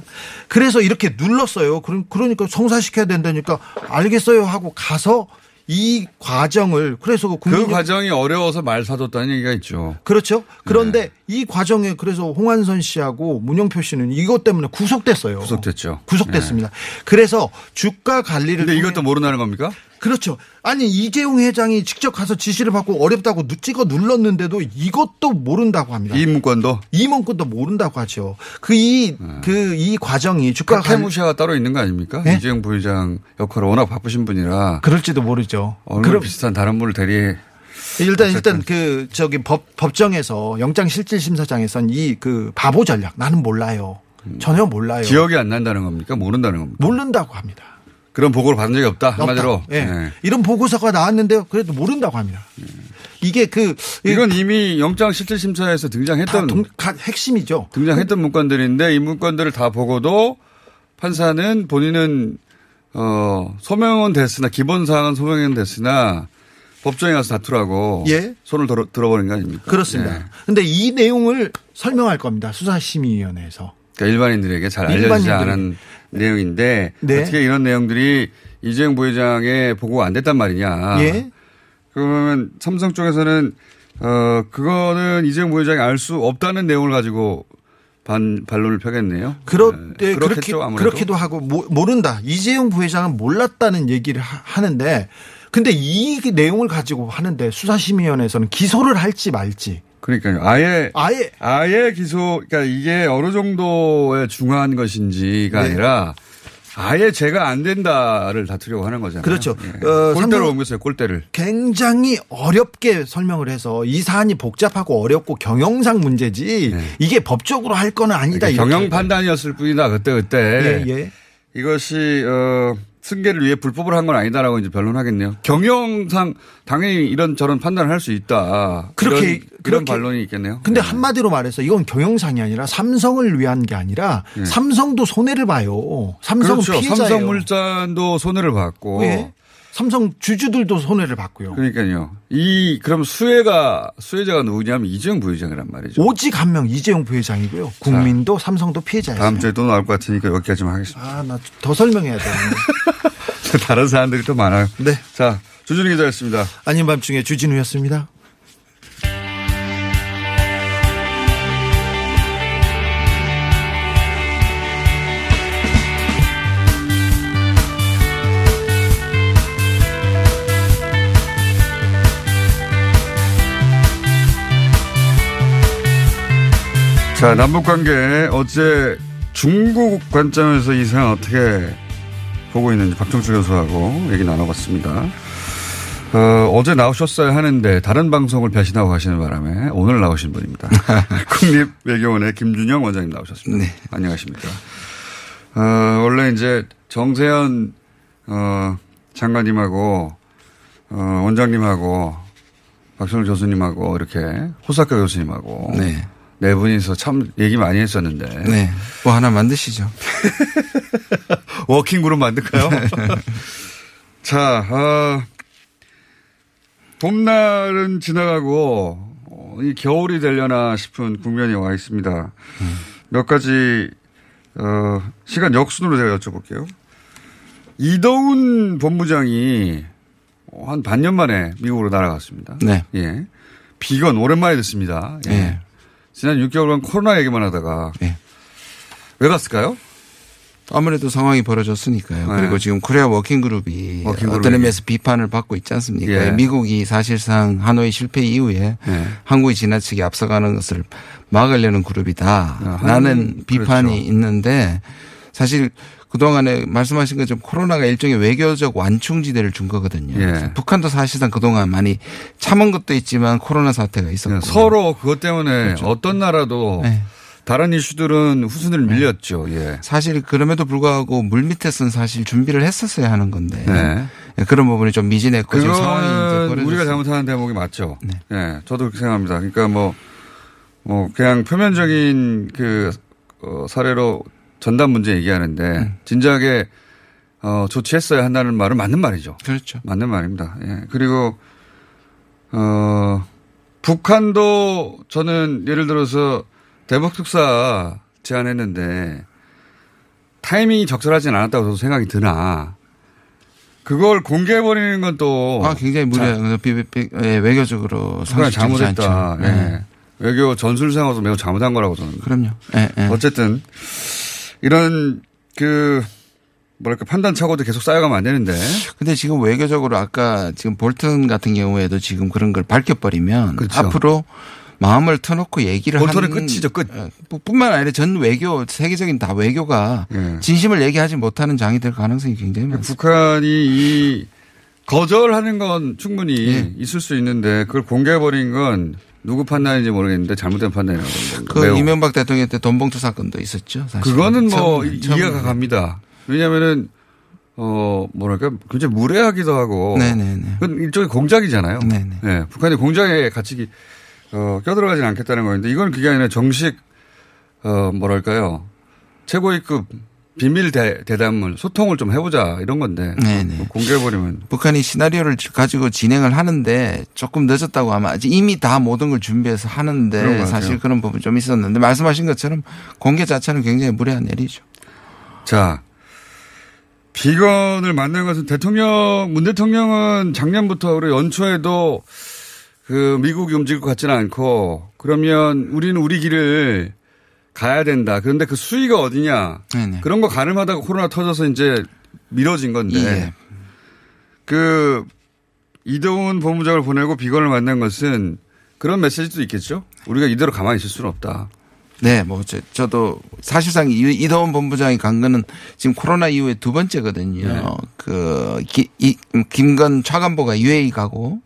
그래서 이렇게 눌렀어요. 그럼 그러니까 성사시켜야 된다니까 알겠어요 하고 가서 이 과정을 그래서 그 국민 과정이 어려워서 말 사뒀다는 얘기가 있죠. 그렇죠. 그런데 네. 이 과정에 그래서 홍한선 씨하고 문영표 씨는 이것 때문에 구속됐어요. 구속됐죠. 구속됐습니다. 그래서 주가 관리를 근데 이것도 모른다는 겁니까? 그렇죠. 아니 이재용 회장이 직접 가서 지시를 받고 어렵다고 누- 찍어 눌렀는데도 이것도 모른다고 합니다. 이 문건도 이 문건도 모른다고 하죠. 그 이 그이 과정이 주가 관리 카케무샤가 따로 있는 거 아닙니까? 네? 이재용 부회장 역할을 워낙 바쁘신 분이라 그럴지도 모르죠. 얼굴 그럼- 비슷한 다른 분을 대리 일단 일단 그 저기 법 법정에서 영장 실질 심사장에선 이 그 바보 전략 나는 몰라요. 전혀 몰라요. 기억이 안 난다는 겁니까? 모른다는 겁니까? 모른다고 합니다. 그런 보고를 받은 적이 없다 한마디로. 없다. 예. 네. 이런 보고서가 나왔는데요. 그래도 모른다고 합니다. 이게 그 이건 이미 영장 실질 심사에서 등장했던 동- 가- 핵심이죠. 등장했던 문건들인데 이 문건들을 다 보고도 판사는 본인은 어 소명은 됐으나 기본 사항은 소명은 됐으나 법정에 가서 다투라고 예. 손을 들어, 들어버린 거 아닙니까? 그렇습니다. 예. 근데 이 내용을 설명할 겁니다. 수사심의위원회에서. 그러니까 일반인들에게 잘 알려지지 일반인들에게. 않은 내용인데 네. 어떻게 이런 내용들이 이재용 부회장의 보고가 안 됐단 말이냐. 예. 그러면 삼성 쪽에서는 어 그거는 이재용 부회장이 알 수 없다는 내용을 가지고 반 반론을 펴겠네요. 그렇, 네, 네, 그렇게, 그렇겠죠, 아무래도. 그렇게도 하고, 모, 모른다. 이재용 부회장은 몰랐다는 얘기를 하, 하는데, 근데 이 내용을 가지고 하는데 수사심의위원회에서는 기소를 할지 말지. 그러니까요. 아예 아예 아예 기소 그러니까 이게 어느 정도의 중요한 것인지가 네. 아니라 아예 제가 안 된다를 다투려고 하는 거잖아요. 그렇죠. 예. 어, 골대로 옮겼어요. 골대를. 굉장히 어렵게 설명을 해서 이 사안이 복잡하고 어렵고 경영상 문제지 이게 법적으로 할 거는 아니다. 그러니까 경영 판단이었을 뿐이다 그때 그때 예, 예. 이것이 어 승계를 위해 불법을 한 건 아니다라고 이제 변론하겠네요. 경영상 당연히 이런 저런 판단을 할 수 있다. 그렇게- 이런, 이런 그렇게- 반론이 있겠네요. 근데 한마디로 말해서 이건 경영상이 아니라 삼성을 위한 게 아니라 삼성도 손해를 봐요. 삼성은 네. 그렇죠. 피해자예요. 삼성물산도 손해를 봤고 예. 삼성 주주들도 손해를 봤고요. 그러니까요. 이 그럼 수혜가 수혜자가 누구냐면 이재용 부회장이란 말이죠. 오직 한 명 이재용 부회장이고요. 국민도 삼성도 피해자예요. 다음 주에 또 나올 것 같으니까 여기까지만 하겠습니다. 아, 나 더 설명해야 되는데. 다른 사람들이 또 많아요. 네. 자, 주준희 기자였습니다. 아닌 밤중에 주진우였습니다. 자, 남북 관계 어제 중국 관점에서 이 상황 어떻게 보고 있는지 박정주 교수하고 얘기 나눠봤습니다. 어, 어제 나오셨어야 하는데 다른 방송을 배신하고 가시는 바람에 오늘 나오신 분입니다. 국립외교원의 김준영 원장님 나오셨습니다. 안녕하십니까. 어, 원래 이제 정세현 어, 장관님하고 어, 원장님하고 박선우 교수님하고 이렇게 호사카 교수님하고 네. 네 분이서 참 얘기 많이 했었는데 네. 뭐 하나 만드시죠. 워킹 그룹 만들까요? 자, 어, 봄날은 지나가고 어, 이 겨울이 되려나 싶은 국면이 와 있습니다. 몇 가지 어, 시간 역순으로 제가 여쭤볼게요. 이동훈 본부장이 한 반년 만에 미국으로 날아갔습니다. 네. 예. 비건 오랜만에 듣습니다. 예. 네. 지난 6개월간 코로나 얘기만 하다가 왜 갔을까요? 아무래도 상황이 벌어졌으니까요. 네. 그리고 지금 Korea working group이 working 어떤. 의미에서 비판을 받고 있지 않습니까? 예. 미국이 사실상 하노이 실패 이후에 네. 한국이 지나치게 앞서가는 것을 막으려는 그룹이다. 아, 한- 라는 비판이 그렇죠. 있는데 사실 그동안에 말씀하신 것처럼 코로나가 일종의 외교적 완충지대를 준 거거든요. 예. 북한도 사실상 그동안 많이 참은 것도 있지만 코로나 사태가 있었고 서로 그것 때문에 그렇죠. 어떤 나라도 네. 다른 이슈들은 후순위를 밀렸죠. 예. 사실 그럼에도 불구하고 물 밑에서는 사실 준비를 했었어야 하는 건데 네. 예, 그런 부분이 좀 미진했고 지금 상황이. 우리가 잘못하는 대목이 맞죠. 예, 저도 그렇게 생각합니다. 그러니까 뭐, 뭐, 그냥 표면적인 그, 어, 사례로 전담 문제 얘기하는데, 음. 진작에, 어, 조치했어야 한다는 말은 맞는 말이죠. 그렇죠. 맞는 말입니다. 예. 그리고, 어, 북한도 저는 예를 들어서 대북 특사 제안했는데, 타이밍이 적절하진 않았다고 저도 생각이 드나, 그걸 공개해 버리는 건 또. 아, 굉장히 무례, 예, 외교적으로 상식적이지 잘못했다. 예. 예. 외교 전술상으로서 매우 잘못한 거라고 저는. 그럼요. 예, 예. 어쨌든 이런 그 뭐랄까 판단 착오도 계속 쌓여가면 안 되는데. 근데 지금 외교적으로 아까 지금 볼턴 같은 경우에도 지금 그런 걸 밝혀버리면 그렇죠. 앞으로 마음을 터놓고 얘기를 볼턴은 하는 끝이죠, 끝. 예, 뿐만 아니라 전 외교 세계적인 다 외교가 예. 진심을 얘기하지 못하는 장이 될 가능성이 굉장히 많습니다. 북한이 이 거절하는 건 충분히 예. 있을 수 있는데 그걸 공개해버린 건 누구 판단인지 모르겠는데 잘못된 판단이라고 그 매우. 이명박 대통령 때 돈봉투 사건도 있었죠. 사실. 그거는 뭐 처음에, 이해가 처음에. 갑니다. 왜냐면은 어 뭐랄까 굉장히 무례하기도 하고. 네네네. 그건 일종의 공작이잖아요. 네네. 예, 북한이 공작에 같이 어, 껴들어가지는 않겠다는 거인데 이건 그게 아니라 정식 어 뭐랄까요 최고위급 비밀 대, 대담을 소통을 좀 해보자 이런 건데 네네. 공개해버리면 북한이 시나리오를 가지고 진행을 하는데 조금 늦었다고 아마 아직 이미 다 모든 걸 준비해서 하는데. 사실 그런 부분 좀 있었는데 말씀하신 것처럼 공개 자체는 굉장히 무례한 일이죠. 자 비건을 만난 것은 대통령 문 대통령은 작년부터 우리 연초에도 그 미국이 움직일 것 같지는 않고 그러면 우리는 우리 길을 가야 된다. 그런데 그 수위가 어디냐? 네네. 그런 거 가늠하다가 코로나 터져서 이제 미뤄진 건데 예. 그 이동훈 본부장을 보내고 비건을 만난 것은 그런 메시지도 있겠죠. 우리가 이대로 가만히 있을 수는 없다. 네, 뭐 저, 저도 사실상 이- 이더원 본부장이 간 거는 지금 코로나 이후에 두 번째거든요. 네. 그 기, 이, 김건 차관보가 UAE 가고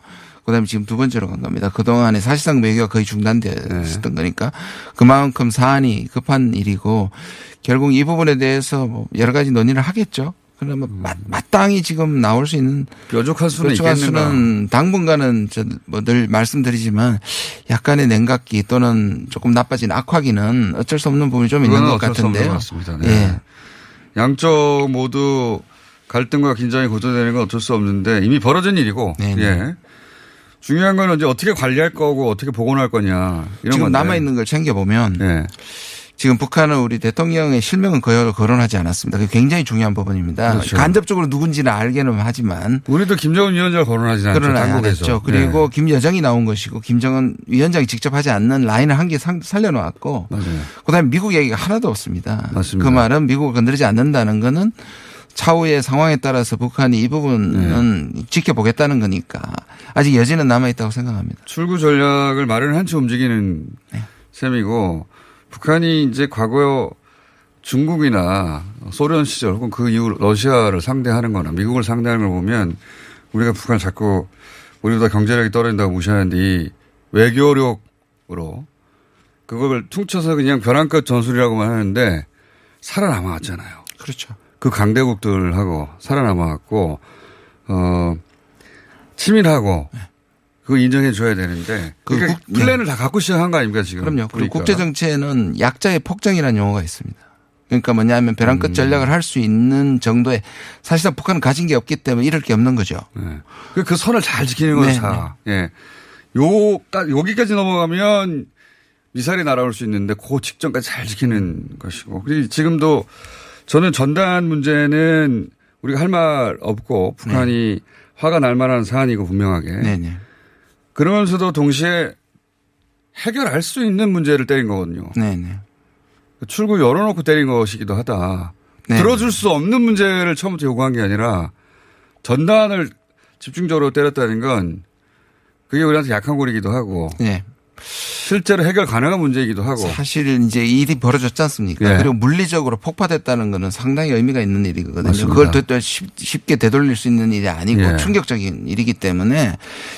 그다음에 지금 두 번째로 간 겁니다. 그 동안에 사실상 외교가 거의 중단되었던 거니까 그만큼 사안이 급한 일이고 결국 이 부분에 대해서 뭐 여러 가지 논의를 하겠죠. 그러면 마, 마땅히 지금 나올 수 있는 뾰족한 수는 뾰족한 있겠는가. 수는 당분간은 저뭐늘 말씀드리지만 약간의 냉각기 또는 조금 나빠진 악화기는 어쩔 수 없는 부분이 좀 있는 것 같은데요. 것 같습니다. 네. 예. 양쪽 모두 갈등과 긴장이 고조되는 건 어쩔 수 없는데 이미 벌어진 일이고 네네. 예. 중요한 건 이제 어떻게 관리할 거고 어떻게 복원할 거냐 이런 지금. 남아 있는 걸 챙겨 보면 예. 지금 북한은 우리 대통령의 실명은 거의 거론하지 않았습니다. 그게 굉장히 중요한 부분입니다. 그렇죠. 간접적으로 누군지는 알기는 하지만 우리도 김정은 위원장을 거론하지 않죠. 그러나 안 당국에서. 했죠. 그리고 김여정이 나온 것이고 김정은 위원장이 직접 하지 않는 라인을 한 개 살려놓았고 네. 맞아요. 그다음에 미국 얘기가 하나도 없습니다. 맞습니다. 그 말은 미국을 건드리지 않는다는 거는 차후의 상황에 따라서 북한이 이 부분은 네. 지켜보겠다는 거니까 아직 여지는 남아 있다고 생각합니다. 출구 전략을 마련한 채 움직이는 네. 셈이고 북한이 이제 과거 중국이나 소련 시절 혹은 그 이후 러시아를 상대하는 거나 미국을 상대하는 걸 보면 우리가 북한을 자꾸 우리보다 경제력이 떨어진다고 무시하는데 이 외교력으로 그걸 퉁쳐서 그냥 벼랑 끝 전술이라고만 하는데 살아남아왔잖아요. 그렇죠. 그 강대국들하고 살아남아왔고 어 치밀하고 그거 인정해 줘야 되는데 그 그러니까 국- 플랜을 다 갖고 시작한 거 아닙니까 지금? 그럼요. 그리고 보니까. 국제 정치에는 약자의 폭정이라는 용어가 있습니다. 그러니까 뭐냐면 벼랑 음. 끝 전략을 할 수 있는 정도의 사실상 북한은 가진 게 없기 때문에 이럴 게 없는 거죠. 네. 그, 그 선을 잘 지키는 거죠. 네, 자. 예. 요, 여기까지 넘어가면 미사일이 날아올 수 있는데 그 직전까지 잘 지키는 것이고. 그리고 지금도 저는 전단 문제는 우리가 할 말 없고 북한이 화가 날 만한 사안이고 분명하게. 네네. 그러면서도 동시에 해결할 수 있는 문제를 때린 거거든요. 네네. 출구 열어놓고 때린 것이기도 하다. 네. 들어줄 수 없는 문제를 처음부터 요구한 게 아니라 전단을 집중적으로 때렸다는 건 그게 우리한테 약한 골이기도 하고 네. 실제로 해결 가능한 문제이기도 하고 사실 이제 일이 벌어졌지 않습니까? 예. 그리고 물리적으로 폭파됐다는 거는 상당히 의미가 있는 일이거든요. 맞습니다. 그걸 또, 쉽- 쉽게 되돌릴 수 있는 일이 아니고 예. 충격적인 일이기 때문에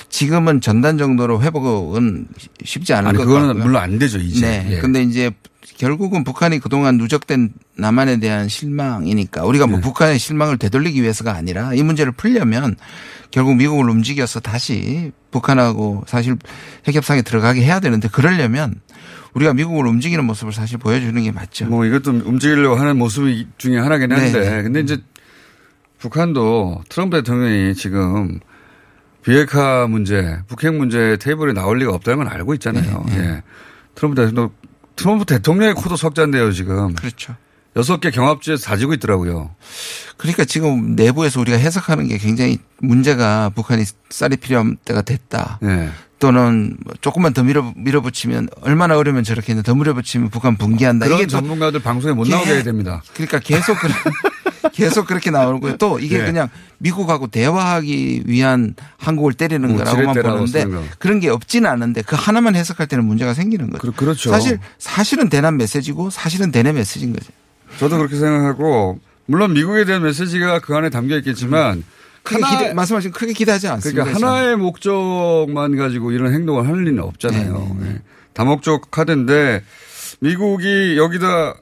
지금은 전단 정도로 회복은 쉽지 않을 아니, 것 그거는 같고요. 물론 안 되죠, 이제. 네. 예. 근데 이제 결국은 북한이 그동안 누적된 남한에 대한 실망이니까 우리가 네. 뭐 북한의 실망을 되돌리기 위해서가 아니라 이 문제를 풀려면 결국 미국을 움직여서 다시 북한하고 사실 핵협상에 들어가게 해야 되는데 그러려면 우리가 미국을 움직이는 모습을 사실 보여주는 게 맞죠. 뭐 이것도 움직이려고 하는 모습 중에 하나긴 한데 네. 근데 이제 북한도 트럼프 대통령이 지금 비핵화 문제, 북핵 문제 테이블에 나올 리가 없다는 건 알고 있잖아요. 네, 예. 트럼프 대통령 트럼프 대통령의 코도 석자인데요, 지금. 그렇죠. 여섯 개 경합지에서 다지고 있더라고요. 그러니까 지금 내부에서 우리가 해석하는 게 굉장히 문제가 북한이 쌀이 필요한 때가 됐다. 네. 또는 뭐 조금만 더 밀어 밀어붙이면 얼마나 어려우면 저렇게 했는데 더 밀어붙이면 북한 붕괴한다. 그런 이게 또 전문가들 방송에 못 예. 나오게 해야 됩니다. 그러니까 계속 그래, 계속 그렇게 나오고요. 또 이게 네. 그냥 미국하고 대화하기 위한 한국을 때리는 뭐 거라고만 보는데 거. 그런 게 없지는 않은데 그 하나만 해석할 때는 문제가 생기는 거죠. 그, 렇죠 사실 사실은 대남 메시지고 사실은 대내 메시지인 거죠. 저도 그렇게 생각하고 물론 미국에 대한 메시지가 그 안에 담겨 있겠지만 크게 하나- 기대, 말씀하신 크게 기대하지 않습니다. 그러니까 하나의 목적만 가지고 이런 행동을 할 리는 없잖아요. 네, 예. 다목적 카드인데 미국이 여기다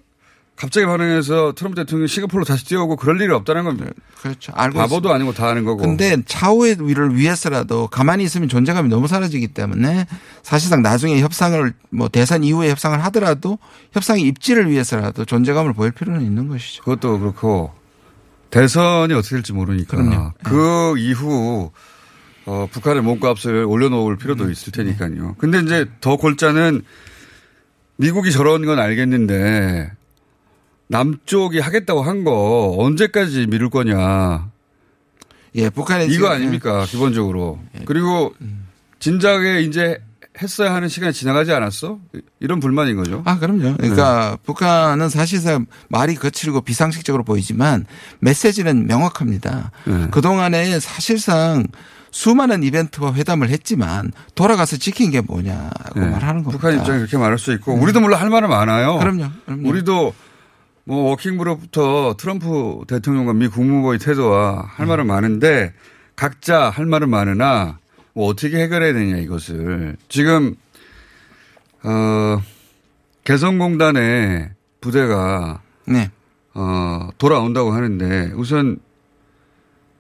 갑자기 반응해서 트럼프 대통령이 싱가포르로 다시 뛰어오고 그럴 일이 없다는 건 그렇죠. 알고 바보도 있습니다. 아니고 다 아는 거고. 근데 차후의 위를 위해서라도 가만히 있으면 존재감이 너무 사라지기 때문에 사실상 나중에 협상을 뭐 대선 이후에 협상을 하더라도 협상의 입지를 위해서라도 존재감을 보일 필요는 있는 것이죠. 그것도 그렇고 대선이 어떻게 될지 모르니까 그럼요. 그 이후 어, 북한의 몸값을 올려놓을 필요도 있을 테니까요. 근데 이제 더 골자는 미국이 저런 건 알겠는데 남쪽이 하겠다고 한 거 언제까지 미룰 거냐. 예, 북한의 이거 지금- 예. 아닙니까 기본적으로. 그리고 진작에 이제 했어야 하는 시간이 지나가지 않았어? 이런 불만인 거죠. 아, 그럼요. 그러니까 북한은 사실상 말이 거칠고 비상식적으로 보이지만 메시지는 명확합니다. 네. 그동안에 사실상 수많은 이벤트와 회담을 했지만 돌아가서 지킨 게 뭐냐고 네. 말하는 겁니다. 북한 입장에 그렇게 말할 수 있고 우리도 물론 할 말은 많아요. 그럼요. 그럼요. 우리도 뭐 워킹그룹부터 트럼프 대통령과 미 국무부의 태도와 할 말은 많은데 각자 할 말은 많으나 뭐 어떻게 해결해야 되냐 이것을 지금 어 개성공단의 부대가 네. 어 돌아온다고 하는데 우선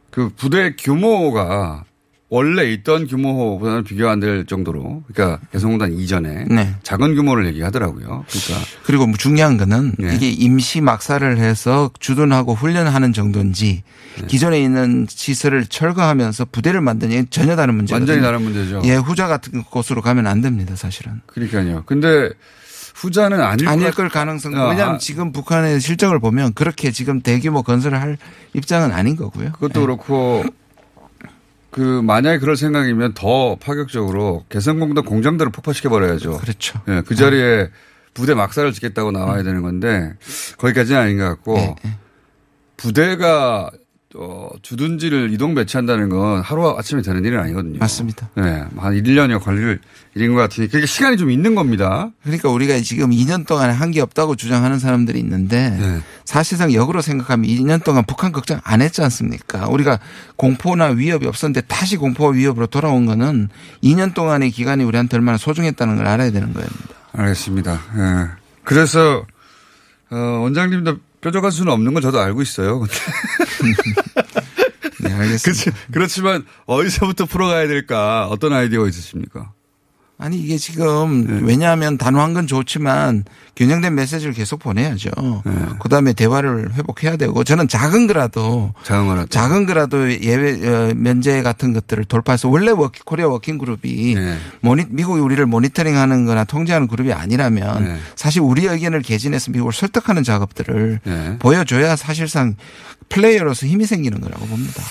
그 부대 규모가 원래 있던 규모보다는 비교가 안 될 정도로 그러니까 개성공단 이전에 네. 작은 규모를 얘기하더라고요. 그러니까 그리고 뭐 중요한 거는 네. 이게 임시 막사를 해서 주둔하고 훈련하는 정도인지 네. 기존에 있는 시설을 철거하면서 부대를 만드는 전혀 다른 문제거든요. 완전히 다른 문제죠. 예, 후자 같은 곳으로 가면 안 됩니다, 사실은. 그러니까요. 근데 후자는 아닐, 아닐 것- 걸 가능성. 아, 왜냐하면 아. 지금 북한의 실정을 보면 그렇게 지금 대규모 건설을 할 입장은 아닌 거고요. 그것도 그렇고 그 만약에 그럴 생각이면 더 파격적으로 개성공단 공장들을 폭파시켜 버려야죠. 그렇죠. 예, 그 자리에 부대 막사를 짓겠다고 나와야 되는 건데 거기까지는 아닌 것 같고 네, 부대가 어, 주둔지를 이동 배치한다는 건 하루 아침에 되는 일은 아니거든요. 맞습니다. 네, 한 1, 2년이 걸릴 일인 것 같으니 그게 시간이 좀 있는 겁니다. 그러니까 우리가 지금 2년 동안 한 게 없다고 주장하는 사람들이 있는데 네. 사실상 역으로 생각하면 2년 동안 북한 걱정 안 했지 않습니까? 우리가 공포나 위협이 없었는데 다시 공포와 위협으로 돌아온 거는 2년 동안의 기간이 우리한테 얼마나 소중했다는 걸 알아야 되는 겁니다. 알겠습니다. 예. 그래서 어, 원장님도 뾰족한 수는 없는 건 저도 알고 있어요. 네, 알겠습니다. 그렇지만 어디서부터 풀어가야 될까 어떤 아이디어가 있으십니까? 아니 이게 지금 왜냐하면 단호한 건 좋지만 균형된 메시지를 계속 보내야죠. 그다음에 대화를 회복해야 되고 저는 작은 거라도 작은 거라도 작은 거라도 예외 어, 면제 같은 것들을 돌파해서 원래 working, Korea working group이 모니, 미국이 우리를 모니터링하는 거나 통제하는 그룹이 아니라면 네. 사실 우리 의견을 개진해서 미국을 설득하는 작업들을 네. 보여줘야 사실상 플레이어로서 힘이 생기는 거라고 봅니다.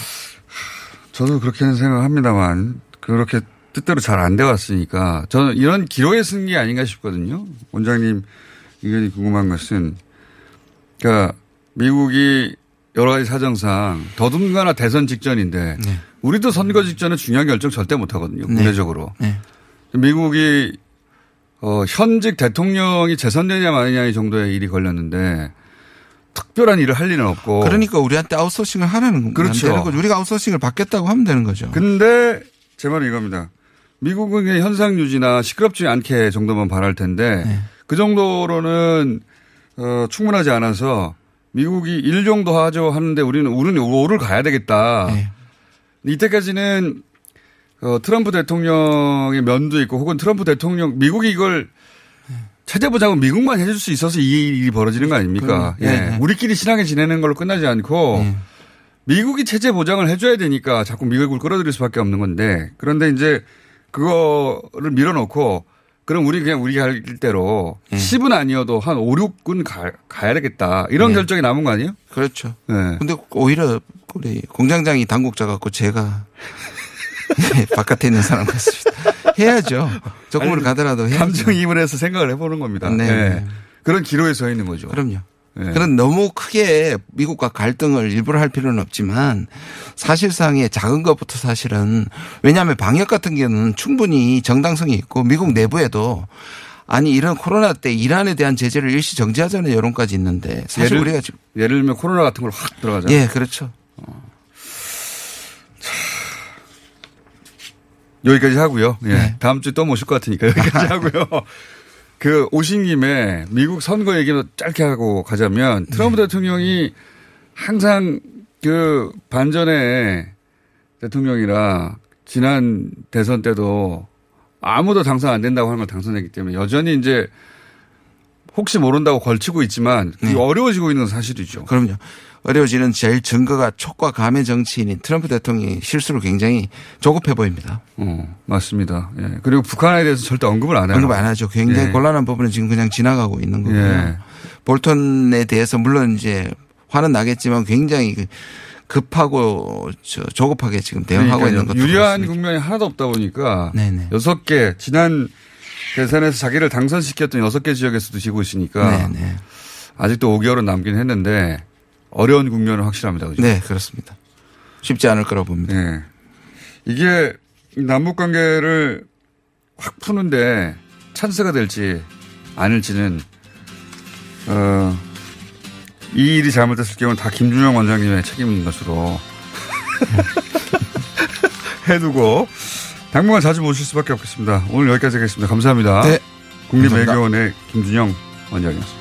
저도 그렇게는 생각합니다만 그렇게 뜻대로 잘 안 돼 왔으니까 저는 이런 기로에 쓴 게 아닌가 싶거든요. 원장님 의견이 궁금한 것은 그러니까 미국이 여러 가지 사정상 더듬가나 대선 직전인데 우리도 선거 직전에 중요한 결정 절대 못 하거든요. 네. 국내적으로. 네. 미국이 어, 현직 대통령이 재선되냐 마느냐 정도의 일이 걸렸는데 특별한 일을 할 일은 없고. 그러니까 우리한테 아웃소싱을 하라는 그렇죠. 거죠. 우리가 아웃소싱을 받겠다고 하면 되는 거죠. 근데 제 말은 이겁니다. 미국은 현상 유지나 시끄럽지 않게 정도만 바랄 텐데 네. 그 정도로는 어, 충분하지 않아서 미국이 일 정도 하죠 하는데 우리는 우리는 오를 가야 되겠다. 네. 이때까지는 어, 트럼프 대통령의 면도 있고 혹은 트럼프 대통령 미국이 이걸 체제 보장은 미국만 해줄 수 있어서 이 일이 벌어지는 거 아닙니까? 예. 네, 네. 우리끼리 친하게 지내는 걸로 끝나지 않고 미국이 체제 보장을 해줘야 되니까 자꾸 미국을 끌어들일 수밖에 없는 건데 그런데 이제 그거를 밀어놓고 그럼 우리 그냥 우리 갈 대로 10은 아니어도 한 5, 6은 가, 가야 되겠다. 이런 네. 결정이 남은 거 아니에요? 그렇죠. 네. 근데 오히려 우리 공장장이 당국자 같고 제가 네, 바깥에 있는 사람 같습니다. 해야죠. 아니, 가더라도 해야죠. 감정이입을 해서 생각을 해보는 겁니다. 네. 예. 그런 기로에 서 있는 거죠. 그럼요. 예. 그런 너무 크게 미국과 갈등을 일부러 할 필요는 없지만 사실상의 작은 것부터 사실은 왜냐하면 방역 같은 경우는 충분히 정당성이 있고 미국 내부에도 아니 이런 코로나 때 이란에 대한 제재를 일시 정지하자는 여론까지 있는데 사실 예를, 우리가 지금 예를 들면 코로나 같은 걸 확 들어가자. 예 그렇죠. 여기까지 하고요. 예. 네. 다음 주에 또 모실 것 같으니까 여기까지 하고요. 그 오신 김에 미국 선거 얘기도 짧게 하고 가자면 트럼프 네. 대통령이 항상 그 반전의 대통령이라 지난 대선 때도 아무도 당선 안 된다고 하는 걸 당선했기 때문에 여전히 이제 혹시 모른다고 걸치고 있지만 그게 어려워지고 있는 건 사실이죠. 네. 그럼요. 어려워지는 제일 증거가 촉과 감의 정치인인 트럼프 대통령이 실수를 굉장히 조급해 보입니다. 어, 맞습니다. 예. 그리고 북한에 대해서 절대 언급을 안 해요. 언급 안 하죠. 굉장히 예. 곤란한 부분은 지금 그냥 지나가고 있는 거고요. 예. 볼턴에 대해서 물론 이제 화는 나겠지만 굉장히 그 급하고 저 조급하게 지금 대응하고 그러니까요. 있는 것도 유리한. 국면이 하나도 없다 보니까. 여섯 개 지난 대선에서 자기를 당선시켰던 여섯 개 지역에서도 지고 있으니까 네네. 아직도 5개월은 남긴 했는데 어려운 국면은 확실합니다. 그죠? 네, 그렇습니다. 쉽지 않을 거라고 봅니다. 네. 이게 남북 관계를 확 푸는데 찬스가 될지 아닐지는 어, 이 일이 잘못됐을 경우는 다 김준영 원장님의 책임인 것으로 해두고 당분간 자주 모실 수밖에 없겠습니다. 오늘 여기까지 하겠습니다. 감사합니다. 네. 국립외교원의 김준영 원장이었습니다.